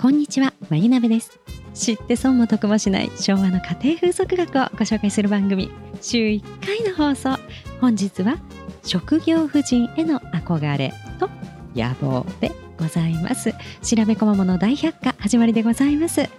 こんにちは、まゆなべです。知って損も得もしない昭和の家庭風俗学をご紹介する番組、週1回の放送。本日は、職業婦人への憧れと野望でございます。調べこまもの大百科、始まりでございます。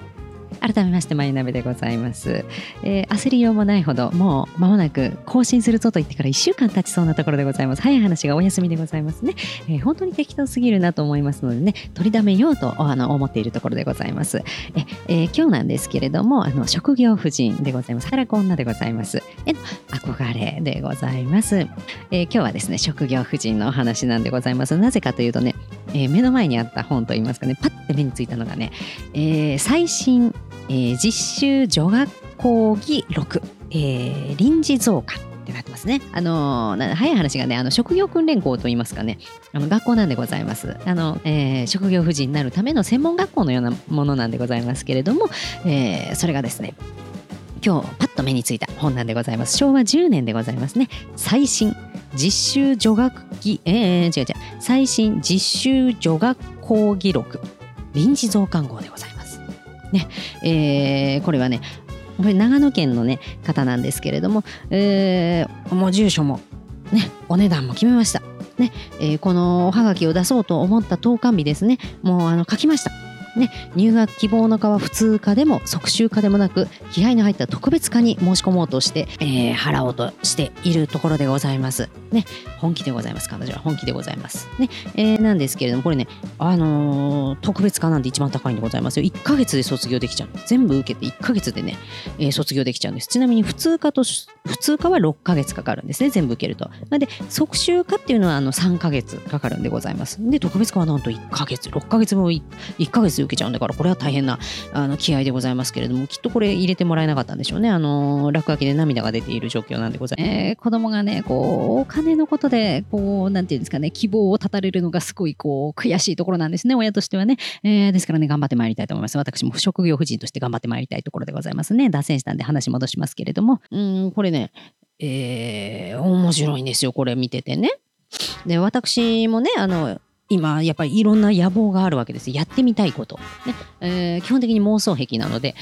改めまして、まゆなべでございます。えー焦りようもないほど、もう間もなく更新するぞと言ってから1週間経ちそうなところでございます。早い話がお休みでございますね。えー本当に適当すぎるなと思いますのでね、取りだめようとあの思っているところでございます。ええー今日なんですけれども、あの職業婦人でございます。働く女でございます。への憧れでございます、えー今日はですね、職業婦人のお話なんでございます。なぜかというとね、えー目の前にあった本といいますかね、パッて目についたのがね、えー最新、えー実習女学講義録、えー臨時増加ってなってますね。あのーな早い話がね、あの職業訓練校といいますかね、あの学校なんでございます。あの、えー職業婦人になるための専門学校のようなものなんでございますけれども、えーそれがですね、今日パッと目についた本なんでございます。昭和10年でございますね。最新実習女学期、えー、違う違う、最新実習女学講義録臨時増刊号でございます。ね、えーこれはね、これ長野県のね方なんですけれども、えーもう住所もねお値段も決めました。ね、えーこのおはがきを出そうと思った投函日ですね、もうあの書きました。ね、入学希望の科は普通科でも即習科でもなく気合の入った特別科に申し込もうとして、えー払おうとしているところでございます。ね、本気でございます。彼女は本気でございます。ね、えーなんですけれどもこれね、あのー特別科なんで一番高いんでございますよ。1ヶ月で卒業できちゃう。全部受けて1ヶ月でね、えー卒業できちゃうんです。ちなみに普通科と普通科は6ヶ月かかるんですね。全部受けると。なので即習科っていうのはあの3ヶ月かかるんでございます。で特別科はなんと1ヶ月、6ヶ月も 1, ヶ月で受けちゃうんだからこれは大変なあの気合でございますけれどもきっとこれ入れてもらえなかったんでしょうね。あのー落書きで涙が出ている状況なんでございます。えー子供がねこうお金のことでこうなんていうんですかね希望を絶たれるのがすごいこう悔しいところなんですね親としてはね。えーですからね、頑張ってまいりたいと思います。私も職業婦人として頑張ってまいりたいところでございますね。脱線したんで話戻しますけれども。うーん、これね、えー面白いんですよ、これ見ててね。で、私もね、あの、今、やっぱりいろんな野望があるわけです。やってみたいこと。ねえー基本的に妄想癖なので、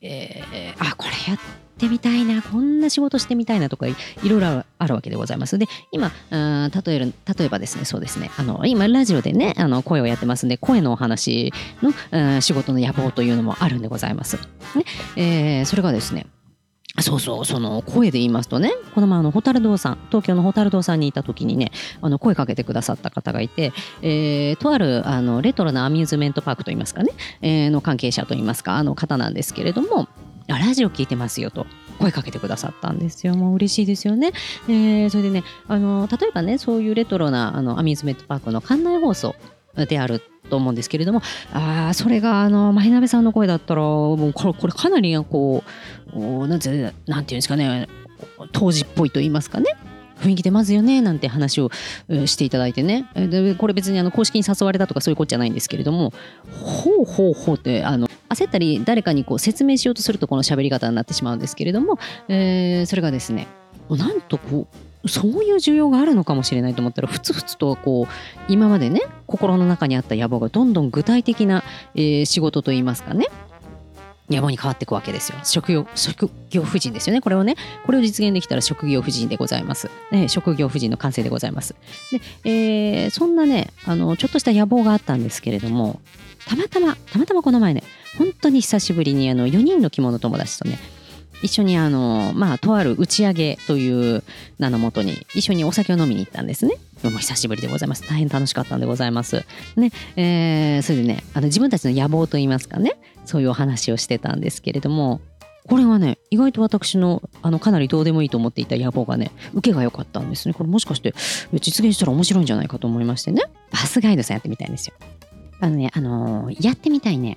えーあ、これやってみたいな、こんな仕事してみたいなとかいろいろあるわけでございます。で、今、あー例える例えばですね、そうですね、あの今、ラジオでね、あの声をやってますんで、声のお話の、うん仕事の野望というのもあるんでございます。ねえーそれがですね、そうそう、その声で言いますとね、この前、あの、ホタル堂さん、東京のホタル堂さんにいた時にね、あの、声かけてくださった方がいて、えーとある、あの、レトロなアミューズメントパークといいますかね、えーの関係者といいますか、あの方なんですけれども、ラジオ聞いてますよと。声かけてくださったんですよ。もう嬉しいですよね。えーそれでね、あの、例えばね、そういうレトロなあのアミューズメントパークの館内放送であると思うんですけれども、あそれが、あの、マヒナベさんの声だったら、もうこれ、これかなり、こう、なんて、なんていうんですかね、当時っぽいと言いますかね。雰囲気出ますよねなんて話をしていただいてねでこれ別にあの公式に誘われたとかそういうことじゃないんですけれどもほうほうほうってあの焦ったり誰かにこう説明しようとするとこの喋り方になってしまうんですけれども、えーそれがですねなんとこうそういう需要があるのかもしれないと思ったらふつふつとこう今までね心の中にあった野望がどんどん具体的な、えー仕事といいますかね野望に変わっていくわけですよ。職業、職業婦人ですよね。これをね、これを実現できたら職業婦人でございます。ね、職業婦人の完成でございます。で、えーそんなね、あの、ちょっとした野望があったんですけれども、たまたま、たまたまこの前ね、本当に久しぶりにあの4人の着物友達とね、一緒にあの、まあ、とある打ち上げという名のもとに一緒にお酒を飲みに行ったんですね。もう久しぶりでございます。大変楽しかったんでございます。ね、えーそれでね、あの自分たちの野望といいますかね、そういうお話をしてたんですけれども、これはね、意外と私のあのかなりどうでもいいと思っていた野望がね、受けが良かったんですね。これもしかして実現したら面白いんじゃないかと思いましてね、バスガイドさんやってみたいんですよ。あのね、あのーやってみたいね、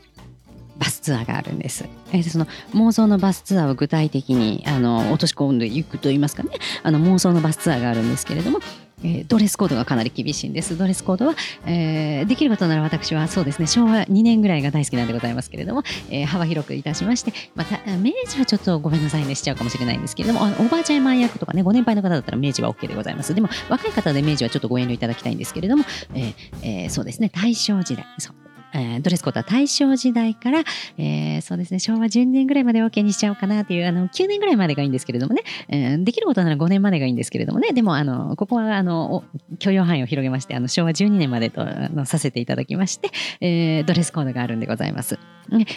バスツアーがあるんです。えーその妄想のバスツアーを具体的にあの落とし込んでいくといいますかね、あの妄想のバスツアーがあるんですけれども、えードレスコードがかなり厳しいんです。ドレスコードは、えーできることなら私はそうですね、昭和2年ぐらいが大好きなんでございますけれども、えー幅広くいたしまして、また、明治はちょっとごめんなさいね、しちゃうかもしれないんですけれども、おばあちゃんマ役とかね、ご年配の方だったら明治は OK でございます。でも、若い方で明治はちょっとご遠慮いただきたいんですけれども、えーえーそうですね、大正時代、そうえー、ドレスコードは大正時代から、えー、そうですね、昭和12年ぐらいまで OK にしちゃおうかなという、あの、9年ぐらいまでがいいんですけれどもね、えー、できることなら5年までがいいんですけれどもね、でも、あの、ここは、あの、許容範囲を広げまして、あの、昭和12年までとあのさせていただきまして、えー、ドレスコードがあるんでございます。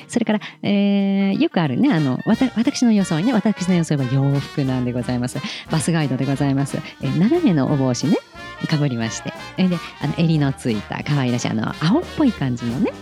それから、えー、よくあるね、あの、わた私の装いね、私の装いは洋服なんでございます。バスガイドでございます。えー、斜めのお帽子ね、かぶりまして、で、あの、襟のついた可愛らしい、あの、青っぽい感じのね、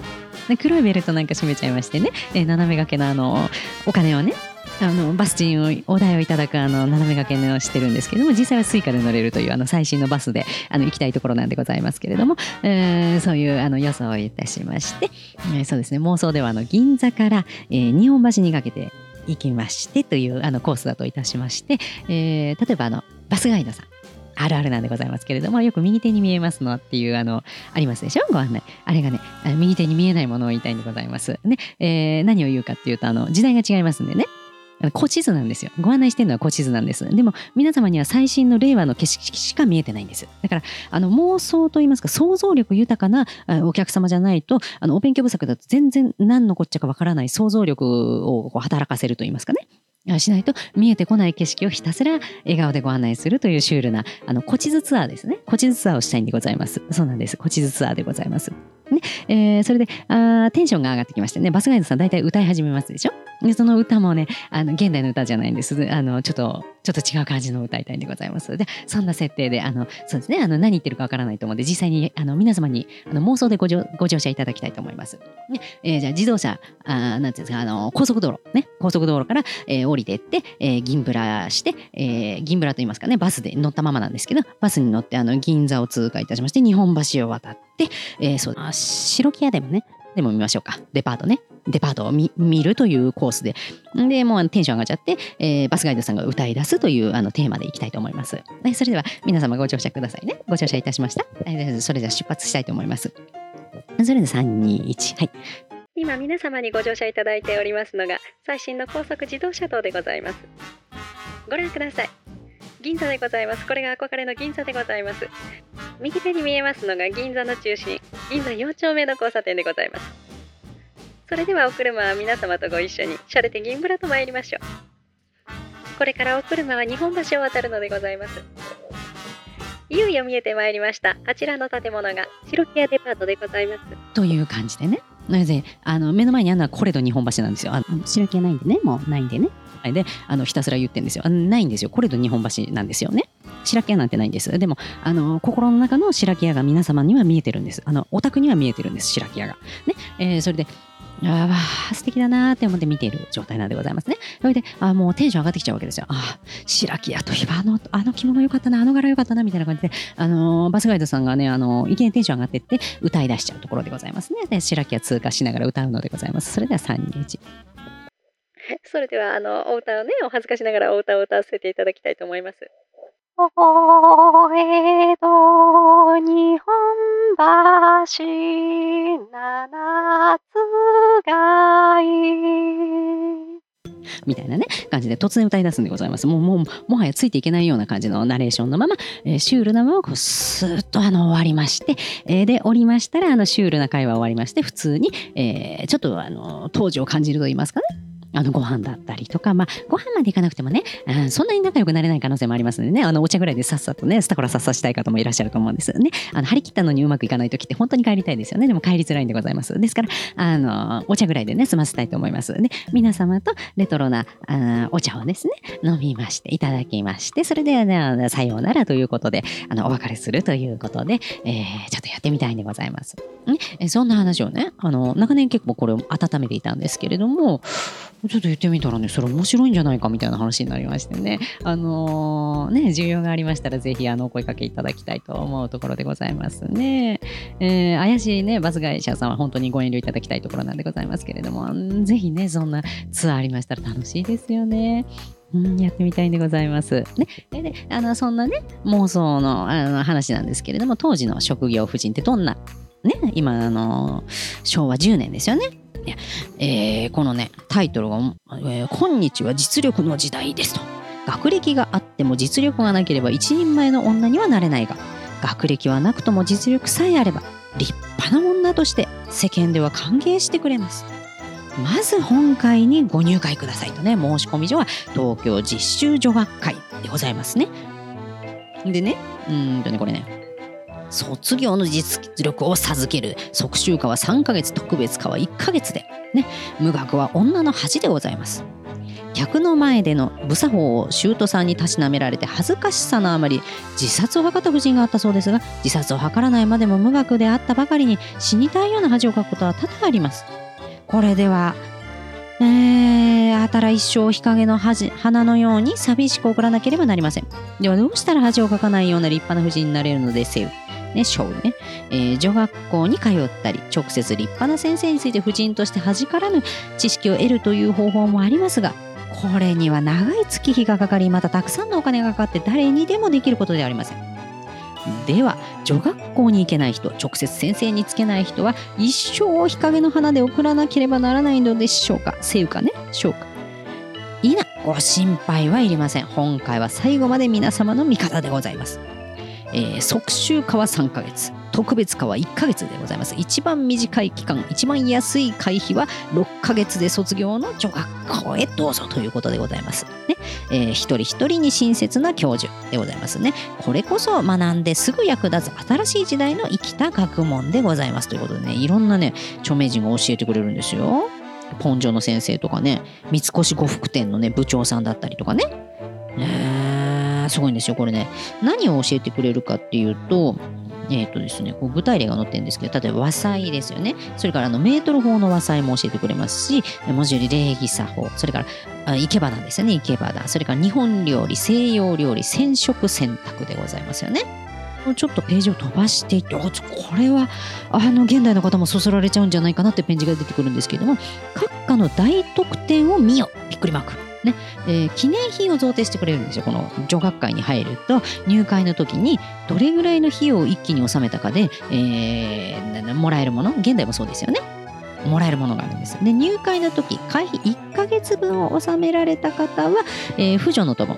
黒いベルトなんか締めちゃいましてね、え、斜め掛けのあの、お金をね、あのバス賃をお代をいただくあの斜め掛けのしてるんですけども実際は Suica で乗れるというあの最新のバスであの行きたいところなんでございますけれども、えー、そういうあの予想をいたしまして、えー、そうですね。妄想ではあの銀座から、えー、日本橋にかけて行きましてというあのコースだといたしまして、えー、例えばあのバスガイドさん。あるあるなんでございますけれども、よく右手に見えますのっていう、あの、ありますでしょ？ご案内。あれがね、右手に見えないものを言いたいんでございます。ね、えー、何を言うかっていうと、あの、時代が違いますんでね。古地図なんですよ。ご案内してるのは古地図なんです。でも皆様には最新の令和の景色しか見えてないんです。だからあの妄想といいますか想像力豊かなお客様じゃないとあのお勉強不足だと全然何のこっちゃかわからない想像力を働かせるといいますかね。しないと見えてこない景色をひたすら笑顔でご案内するというシュールなあの古地図ツアーですね。古地図ツアーをしたいんでございます。そうなんです。古地図ツアーでございます。ね。えー、それであテンションが上がってきましてね。バスガイドさん大体歌い始めますでしょ？でその歌もねあの現代の歌じゃないんです。あのちょっとちょっと違う感じの歌いたいんでございます。でそんな設定であのそうですね。あの何言ってるかわからないと思うんで実際にあの皆様にあの妄想でご乗ご乗車いただきたいと思います、ね。えー、じゃあ自動車あなんていうんですかあの高速道路。ね。高速道路から、えー、降りてって、えー、銀ブラして、えー、銀ブラと言いますかねバスで乗ったままなんですけどバスに乗ってあの銀座を通過いたしまして日本橋を渡って、えー、そうあ白木屋でもねでも見ましょうか。デパートね。デパートを見るというコースで。で、もうテンション上がっちゃって、えー、バスガイドさんが歌い出すというあのテーマでいきたいと思います。それでは皆様ご乗車くださいね。ご乗車いたしました。それでは出発したいと思います。それで3、2、1。はい。今皆様にご乗車いただいておりますのが最新の高速自動車道でございます。ご覧ください。銀座でございます。これが憧れの銀座でございます。右手に見えますのが銀座の中心、銀座4丁目の交差点でございます。それではお車は皆様とご一緒に、シャレて銀ブラと参りましょう。これからお車は日本橋を渡るのでございます。いよいよ見えてまいりました。あちらの建物が白木屋デパートでございます。という感じでね。なぜあの目の前にあるのはコレド日本橋なんですよ。あ白木屋ないんでね、もうないんでね。であのひたすら言ってんですよ。ないんですよ。これと日本橋なんですよね。白木屋なんてないんです。でも、あの、心の中の白木屋が皆様には見えてるんです。あの、お宅には見えてるんです、白木屋が。ね。えー、それで、ああ、素敵だなって思って見ている状態なんでございますね。それで、あもうテンション上がってきちゃうわけですよ。あ白木屋といえば、あの、あの着物よかったな、あの柄よかったな、みたいな感じで、あのバスガイドさんがね、あのいきなりテンション上がっていって歌い出しちゃうところでございますね。で、白木屋通過しながら歌うのでございます。それでは3、2、1。それでは、あの、お歌をね、お恥ずかしながらお歌を歌わせていただきたいと思います。お江戸日本橋七つがいみたいなね、感じで突然歌い出すんでございます。もう、もう、もはやついていけないような感じのナレーションのまま、えー、シュールなまま、こう、スーッとあの、終わりまして、えー、で、降りましたら、あの、シュールな会話終わりまして、普通に、えー、ちょっとあの、当時を感じると言いますかね、あのご飯だったりとか、まあ、ご飯まで行かなくてもね、うん、そんなに仲良くなれない可能性もありますのでね、あのお茶ぐらいでさっさとね、スタコラさっさしたい方もいらっしゃると思うんですよね。あの張り切ったのにうまくいかない時って本当に帰りたいですよね。でも帰りづらいんでございます。ですから、あのお茶ぐらいでね、済ませたいと思います。で、皆様とレトロなあお茶をですね、飲みまして、いただきまして、それでは、ね、さようならということで、あのお別れするということで、えー、ちょっとやってみたいんでございます。ね、そんな話をね、あの長年結構これを温めていたんですけれども、ちょっと言ってみたらね、それ面白いんじゃないかみたいな話になりましてね、あのー、ね、需要がありましたら、ぜひ、あの、お声かけいただきたいと思うところでございますね。えー、怪しいね、バス会社さんは本当にご遠慮いただきたいところなんでございますけれども、ぜひね、そんなツアーありましたら楽しいですよね。うん、やってみたいんでございます。ね、であのそんなね妄想のあの話なんですけれども当時の職業婦人ってどんなね今あの昭和10年ですよねえー、このねタイトルが、えー、今日は実力の時代です」と。学歴があっても実力がなければ一人前の女にはなれないが学歴はなくとも実力さえあれば立派な女として世間では歓迎してくれます。まず本会にご入会くださいとね申し込み所は東京実習女学会でございますね。でねうんとねこれね。卒業の実力を授ける。即習科は3ヶ月特別科は1ヶ月で、ね、無学は女の恥でございます。客の前での無作法を舅さんにたしなめられて恥ずかしさのあまり自殺を図った夫人があったそうですが自殺を図らないまでも無学であったばかりに死にたいような恥をかくことは多々あります。これではえー、あたら一生日陰の恥花のように寂しく送らなければなりません。ではどうしたら恥をかかないような立派な婦人になれるのですよ。ね、章ね、えー、女学校に通ったり、直接立派な先生について婦人として恥からぬ知識を得るという方法もありますが、これには長い月日がかかり、またたくさんのお金がかかって誰にでもできることではありません。では、女学校に行けない人、直接先生につけない人は、一生日陰の花で送らなければならないのでしょうか？せゆかね、しょうか？いな、ご心配はいりません。今回は最後まで皆様の味方でございます。えー、即習科は3ヶ月。特別科は1ヶ月でございます。一番短い期間一番安い会費は6ヶ月で卒業の女学校へどうぞということでございます。ね、えー、一人一人に親切な教授でございますね。これこそ学んですぐ役立つ新しい時代の生きた学問でございます。ということでねいろんなね著名人が教えてくれるんですよ。ポンジョの先生とかね三越呉服店のね部長さんだったりとかね。すごいんですよ、これね。何を教えてくれるかっていうと、えっ、ー、とですね、こう具体例が載ってるんですけど、例えば和裁ですよね。それからあのメートル法の和裁も教えてくれますし、文字より礼儀作法、それからあ生け花ですよね、生け花。それから日本料理、西洋料理、染色選択でございますよね。ちょっとページを飛ばしていって、これはあの現代の方もそそられちゃうんじゃないかなってページが出てくるんですけれども、閣下の大得点を見よ、びっくりマーク。ね。えー、記念品を贈呈してくれるんですよ。この女学会に入ると入会の時にどれぐらいの費用を一気に納めたかで、えー、もらえるもの？現代もそうですよね。もらえるものがあるんです。で入会の時会費1ヶ月分を納められた方は、えー、の友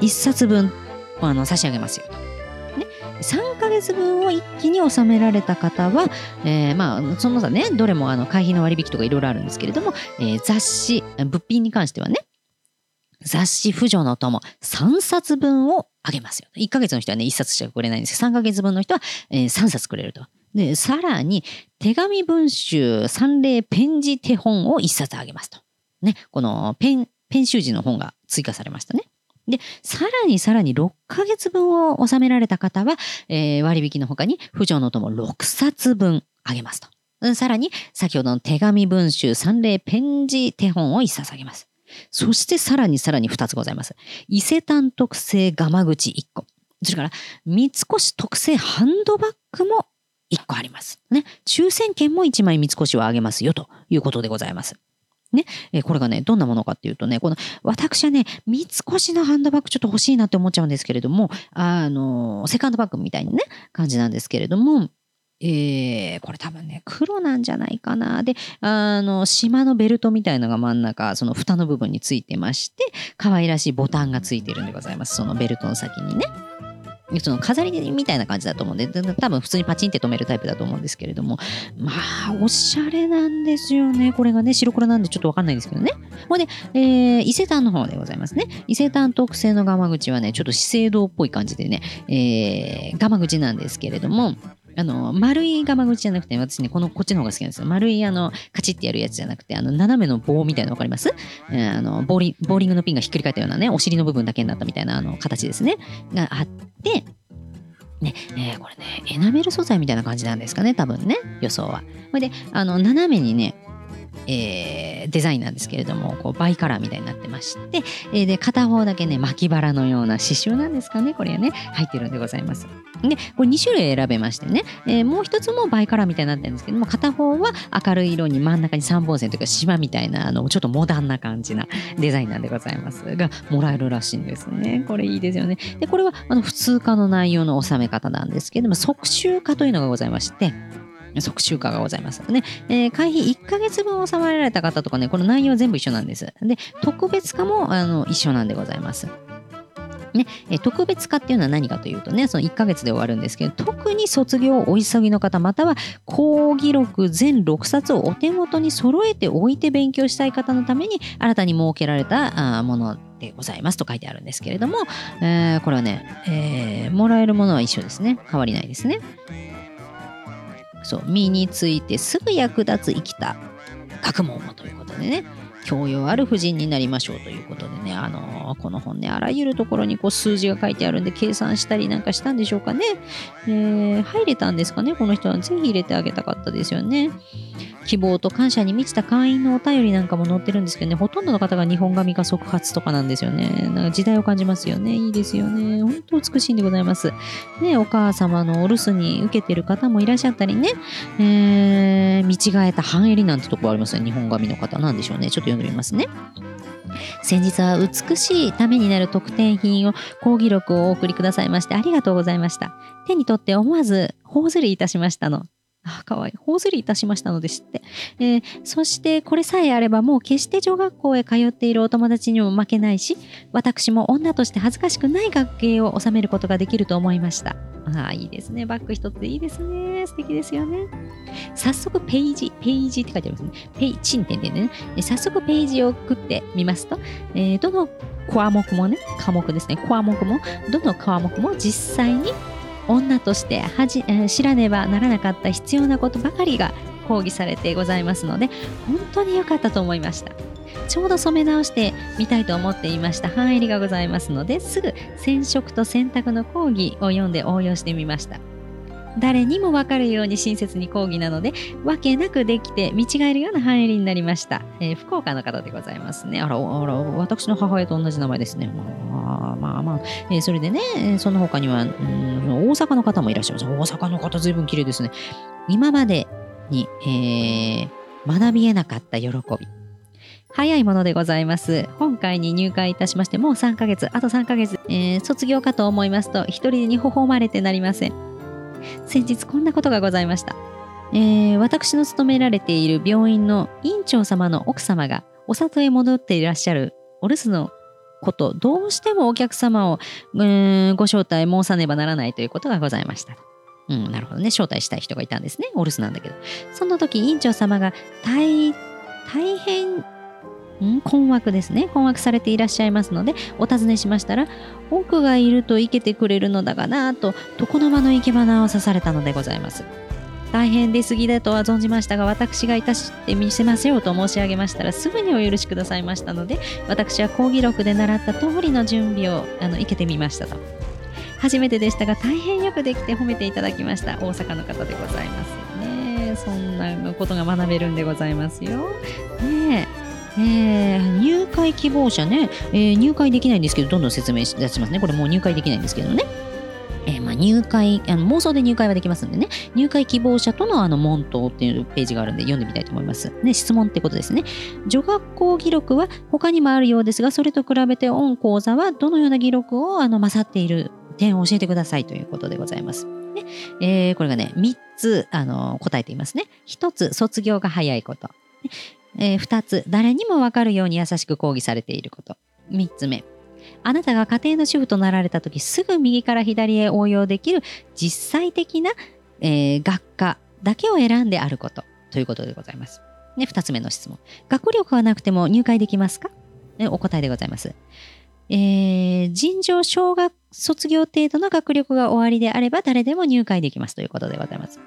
1冊分あの差し上げますよと。3ヶ月分を一気に納められた方は、えー、まあその他ねどれもあの会費の割引とかいろいろあるんですけれども、えー、雑誌物品に関してはね雑誌婦女の友3冊分をあげますよ。1ヶ月の人はね、1冊しかくれないんですけど、3ヶ月分の人は、えー、3冊くれると。で、さらに、手紙文集三例ペン字手本を1冊あげますと。ね、このペン、ペン習字の本が追加されましたね。で、さらにさらに6ヶ月分を納められた方は、えー、割引の他に、婦女の友6冊分あげますと。さらに、先ほどの手紙文集三例ペン字手本を1冊あげます。そしてさらにさらに2つございます。伊勢丹特製ガマ口1個。それから三越特製ハンドバッグも1個あります。ね。抽選券も1枚三越をあげますよということでございます。ね、えこれがね、どんなものかっていうとね、この、私はね、三越のハンドバッグちょっと欲しいなって思っちゃうんですけれども、あの、セカンドバッグみたいなね、感じなんですけれども、えー、これ多分ね、黒なんじゃないかな。で、あの、島のベルトみたいのが真ん中、その蓋の部分についてまして、可愛らしいボタンがついてるんでございます。そのベルトの先にね。その飾りみたいな感じだと思うんで、多分普通にパチンって止めるタイプだと思うんですけれども、まあ、おしゃれなんですよね。これがね、白黒なんでちょっとわかんないですけどね。ほんで、えー、伊勢丹の方でございますね。伊勢丹特製のガマ口はね、ちょっと資生堂っぽい感じでね、えー、ガマ口なんですけれども、あの、丸いがま口じゃなくて、私ね、この、こっちの方が好きなんですよ。丸い、あの、カチッてやるやつじゃなくて、あの、斜めの棒みたいなの分かります、えー、あのボーリ、ボーリングのピンがひっくり返ったようなね、お尻の部分だけになったみたいな、あの、形ですね。があって、ね、えー、これね、エナメル素材みたいな感じなんですかね、多分ね、予想は。これで、あの、斜めにね、えー、デザインなんですけれども、こうバイカラーみたいになってまして、えー、で、片方だけね、巻きバラのような刺繍なんですかね、これはね、入ってるんでございます。で、これ2種類選べましてね、えー、もう一つもバイカラーみたいになってるんですけども、片方は明るい色に真ん中に3本線というか島みたいな、あの、ちょっとモダンな感じなデザインなんでございますが、もらえるらしいんですね。これいいですよね。で、これは、あの、普通科の内容の収め方なんですけども、即習科というのがございまして、即習過がございますね。えー、会費1ヶ月分収まられた方とかね、この内容全部一緒なんです。で、特別化もあの一緒なんでございます。ね、え特別化っていうのは何かというとね、その1ヶ月で終わるんですけど、特に卒業お急ぎの方、または講義録全6冊をお手元に揃えておいて勉強したい方のために、新たに設けられたものでございますと書いてあるんですけれども、えー、これはね、えー、もらえるものは一緒ですね。変わりないですね。そう、身についてすぐ役立つ生きた学問をということでね、教養ある婦人になりましょうということでね、あのー、この本ね、あらゆるところにこう数字が書いてあるんで、計算したりなんかしたんでしょうかね。えー、入れたんですかね、この人は。是非入れてあげたかったですよね。希望と感謝に満ちた会員のお便りなんかも載ってるんですけどね、ほとんどの方が日本髪が即発とかなんですよね。なんか時代を感じますよね。いいですよね。本当美しいんでございます。ね、お母様のお留守に受けてる方もいらっしゃったりね、えー、見違えた半襟なんてとこありますね。日本髪の方なんでしょうね。ちょっと読んでみますね。先日は美しいためになる特典品を講義録をお送りくださいましてありがとうございました。手に取って思わず頬ずりいたしましたの。あ、かわいい。頬ずりいたしましたのですって。えー、そしてこれさえあればもう決して女学校へ通っているお友達にも負けないし、私も女として恥ずかしくない学芸を収めることができると思いました。ああ、いいですね。バッグ一ついいですね。素敵ですよね。早速ページ、ページって書いてありますね。ペイ、チン点でね。早速ページを送ってみますと、えー、どの項目もね、科目ですね。項目も、どの科目も実際に女としてはじ、えー、知らねばならなかった必要なことばかりが講義されてございますので本当に良かったと思いました。ちょうど染め直してみたいと思っていました。半襟がございますのですぐ染色と洗濯の講義を読んで応用してみました。誰にも分かるように親切に講義なので、わけなくできて見違えるような範囲になりました。えー、福岡の方でございますね。あら、あら、私の母親と同じ名前ですね。まあまあまあ、えー、それでね、その他には、大阪の方もいらっしゃいます。大阪の方、ずいぶん綺麗ですね。今までに、えー、学び得なかった喜び。早いものでございます。今回に入会いたしまして、もう3ヶ月、あと3ヶ月、えー、卒業かと思いますと、一人に微笑まれてなりません。先日こんなことがございました。えー、私の勤められている病院の院長様の奥様がお里へ戻っていらっしゃるお留守のことどうしてもお客様を、ご招待申さねばならないということがございました。うん、なるほどね。招待したい人がいたんですね。お留守なんだけど。その時、院長様が大、大変困惑ですね。困惑されていらっしゃいますので、お尋ねしましたら、僕がいると生けてくれるのだがなと、床の間の生け花を刺されたのでございます。大変出過ぎだとは存じましたが、私がいたしてみせますよと申し上げましたら、すぐにお許しくださいましたので、私は講義録で習った通りの準備をあの生けてみましたと。初めてでしたが、大変よくできて褒めていただきました。大阪の方でございますね。そんなことが学べるんでございますよ。ねえ。えー、入会希望者ね、えー、入会できないんですけど、どんどん説明し出しますね。これもう入会できないんですけどね。えー、まあ、入会あの、妄想で入会はできますんでね、入会希望者とのあの問答っていうページがあるんで読んでみたいと思います。ね、質問ってことですね。女学校記録は他にもあるようですが、それと比べてオン講座はどのような記録をあの勝っている点を教えてくださいということでございます。ねえー、これがね、3つあの答えていますね。1つ、卒業が早いこと。えー、2つ、誰にもわかるように優しく講義されていること。3つ目、あなたが家庭の主婦となられた時すぐ右から左へ応用できる実際的な、えー、学科だけを選んであることということでございます。ね、2つ目の質問。学力はなくても入会できますか、ね、お答えでございます。えー、尋常小学卒業程度の学力が終わりであれば誰でも入会できますということでございます。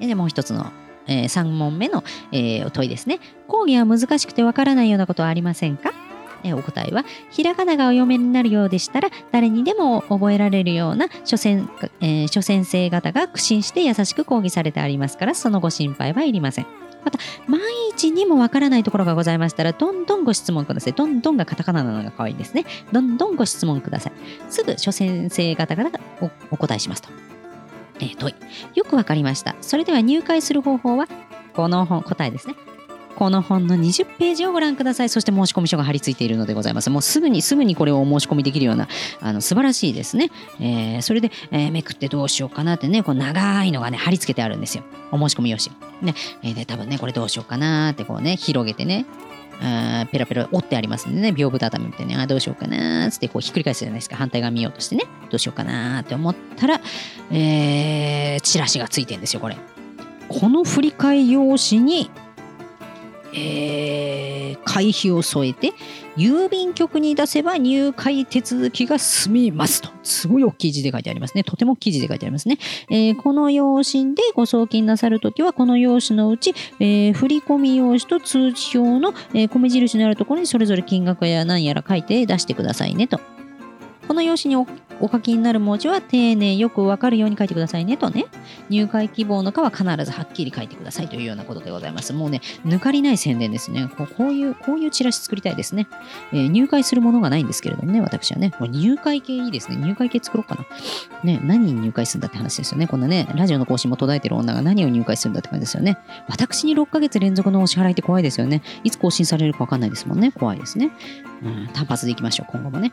で、もう一つのえー、3問目の、えー、問いですね。講義は難しくてわからないようなことはありませんか？えお答えは、ひらがながお読めになるようでしたら、誰にでも覚えられるような諸先,、えー、諸先生方が苦心して優しく講義されてありますから、そのご心配はいりません。また、万一にもわからないところがございましたら、どんどんご質問ください。どんどんがカタカナなのが可愛いですね。どんどんご質問ください。すぐ諸先生方がおお答えしますと。えー、問い。よくわかりました。それでは入会する方法は、この本、答えですね。この本の20ページをご覧ください。そして申込書が貼り付いているのでございます。もうすぐにすぐにこれをお申し込みできるような、あの素晴らしいですね。えー、それで、えー、めくってどうしようかなってね、こう長いのがね、貼り付けてあるんですよ。お申し込み用紙。ね、えー、で、多分ね、これどうしようかなってこうね、広げてね、あペラペラ折ってありますんでね、屏風畳みたいに、あどうしようかなつってこうひっくり返すじゃないですか。反対側見ようとしてね、どうしようかなって思ったら、えー、チラシがついてんですよ、これ。この振り替え用紙に、えー、会費を添えて、郵便局に出せば入会手続きが済みますと。すごい大きい字で書いてありますね。とても大きい字で書いてありますね。えー、この用紙でご送金なさるときは、この用紙のうち、えー、振込用紙と通知表の、えー、米印のあるところにそれぞれ金額や何やら書いて出してくださいねと。この用紙にお書きになる文字は丁寧よくわかるように書いてくださいねとね。入会希望のかは必ずはっきり書いてくださいというようなことでございます。もうね、抜かりない宣伝ですね。こういう、こういうチラシ作りたいですね。えー、入会するものがないんですけれどもね、私はね。入会系いいですね。入会系作ろうかな。ね、何に入会するんだって話ですよね。こんなね、ラジオの更新も途絶えてる女が何を入会するんだって感じですよね。私に6ヶ月連続のお支払いって怖いですよね。いつ更新されるかわかんないですもんね。怖いですね。うん、単発でいきましょう、今後もね。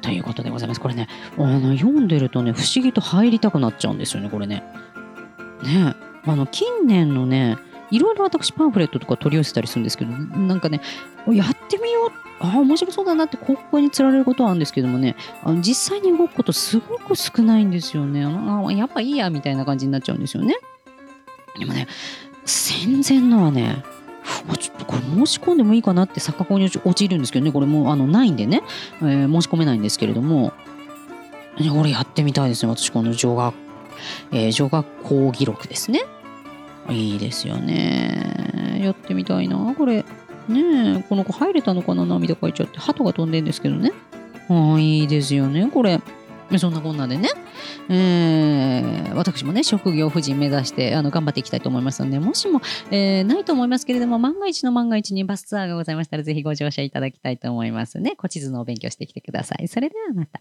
ということでございます。これね、あの読んでるとね、不思議と入りたくなっちゃうんですよね、これね。ねあの、近年のね、いろいろ私パンフレットとか取り寄せたりするんですけど、なんかね、やってみよう。ああ、面白そうだなって広告につられることはあるんですけどもね、あの実際に動くことすごく少ないんですよね。あやっぱいいや、みたいな感じになっちゃうんですよね。でもね、戦前のはね、これ申し込んでもいいかなって錯覚に陥るんですけどね、これもうあのないんでね、えー、申し込めないんですけれども、これやってみたいですね、私この女学、えー、女学講義録ですね。いいですよね。やってみたいな、これ。ねえ、この子入れたのかな涙かいちゃって、鳩が飛んでんですけどね。ああ、いいですよね、これ。そんなこんなでね、えー、私もね、職業婦人目指してあの頑張っていきたいと思いますので、もしも、えー、ないと思いますけれども、万が一の万が一にバスツアーがございましたら、ぜひご乗車いただきたいと思いますね。古地図のお勉強してきてください。それではまた。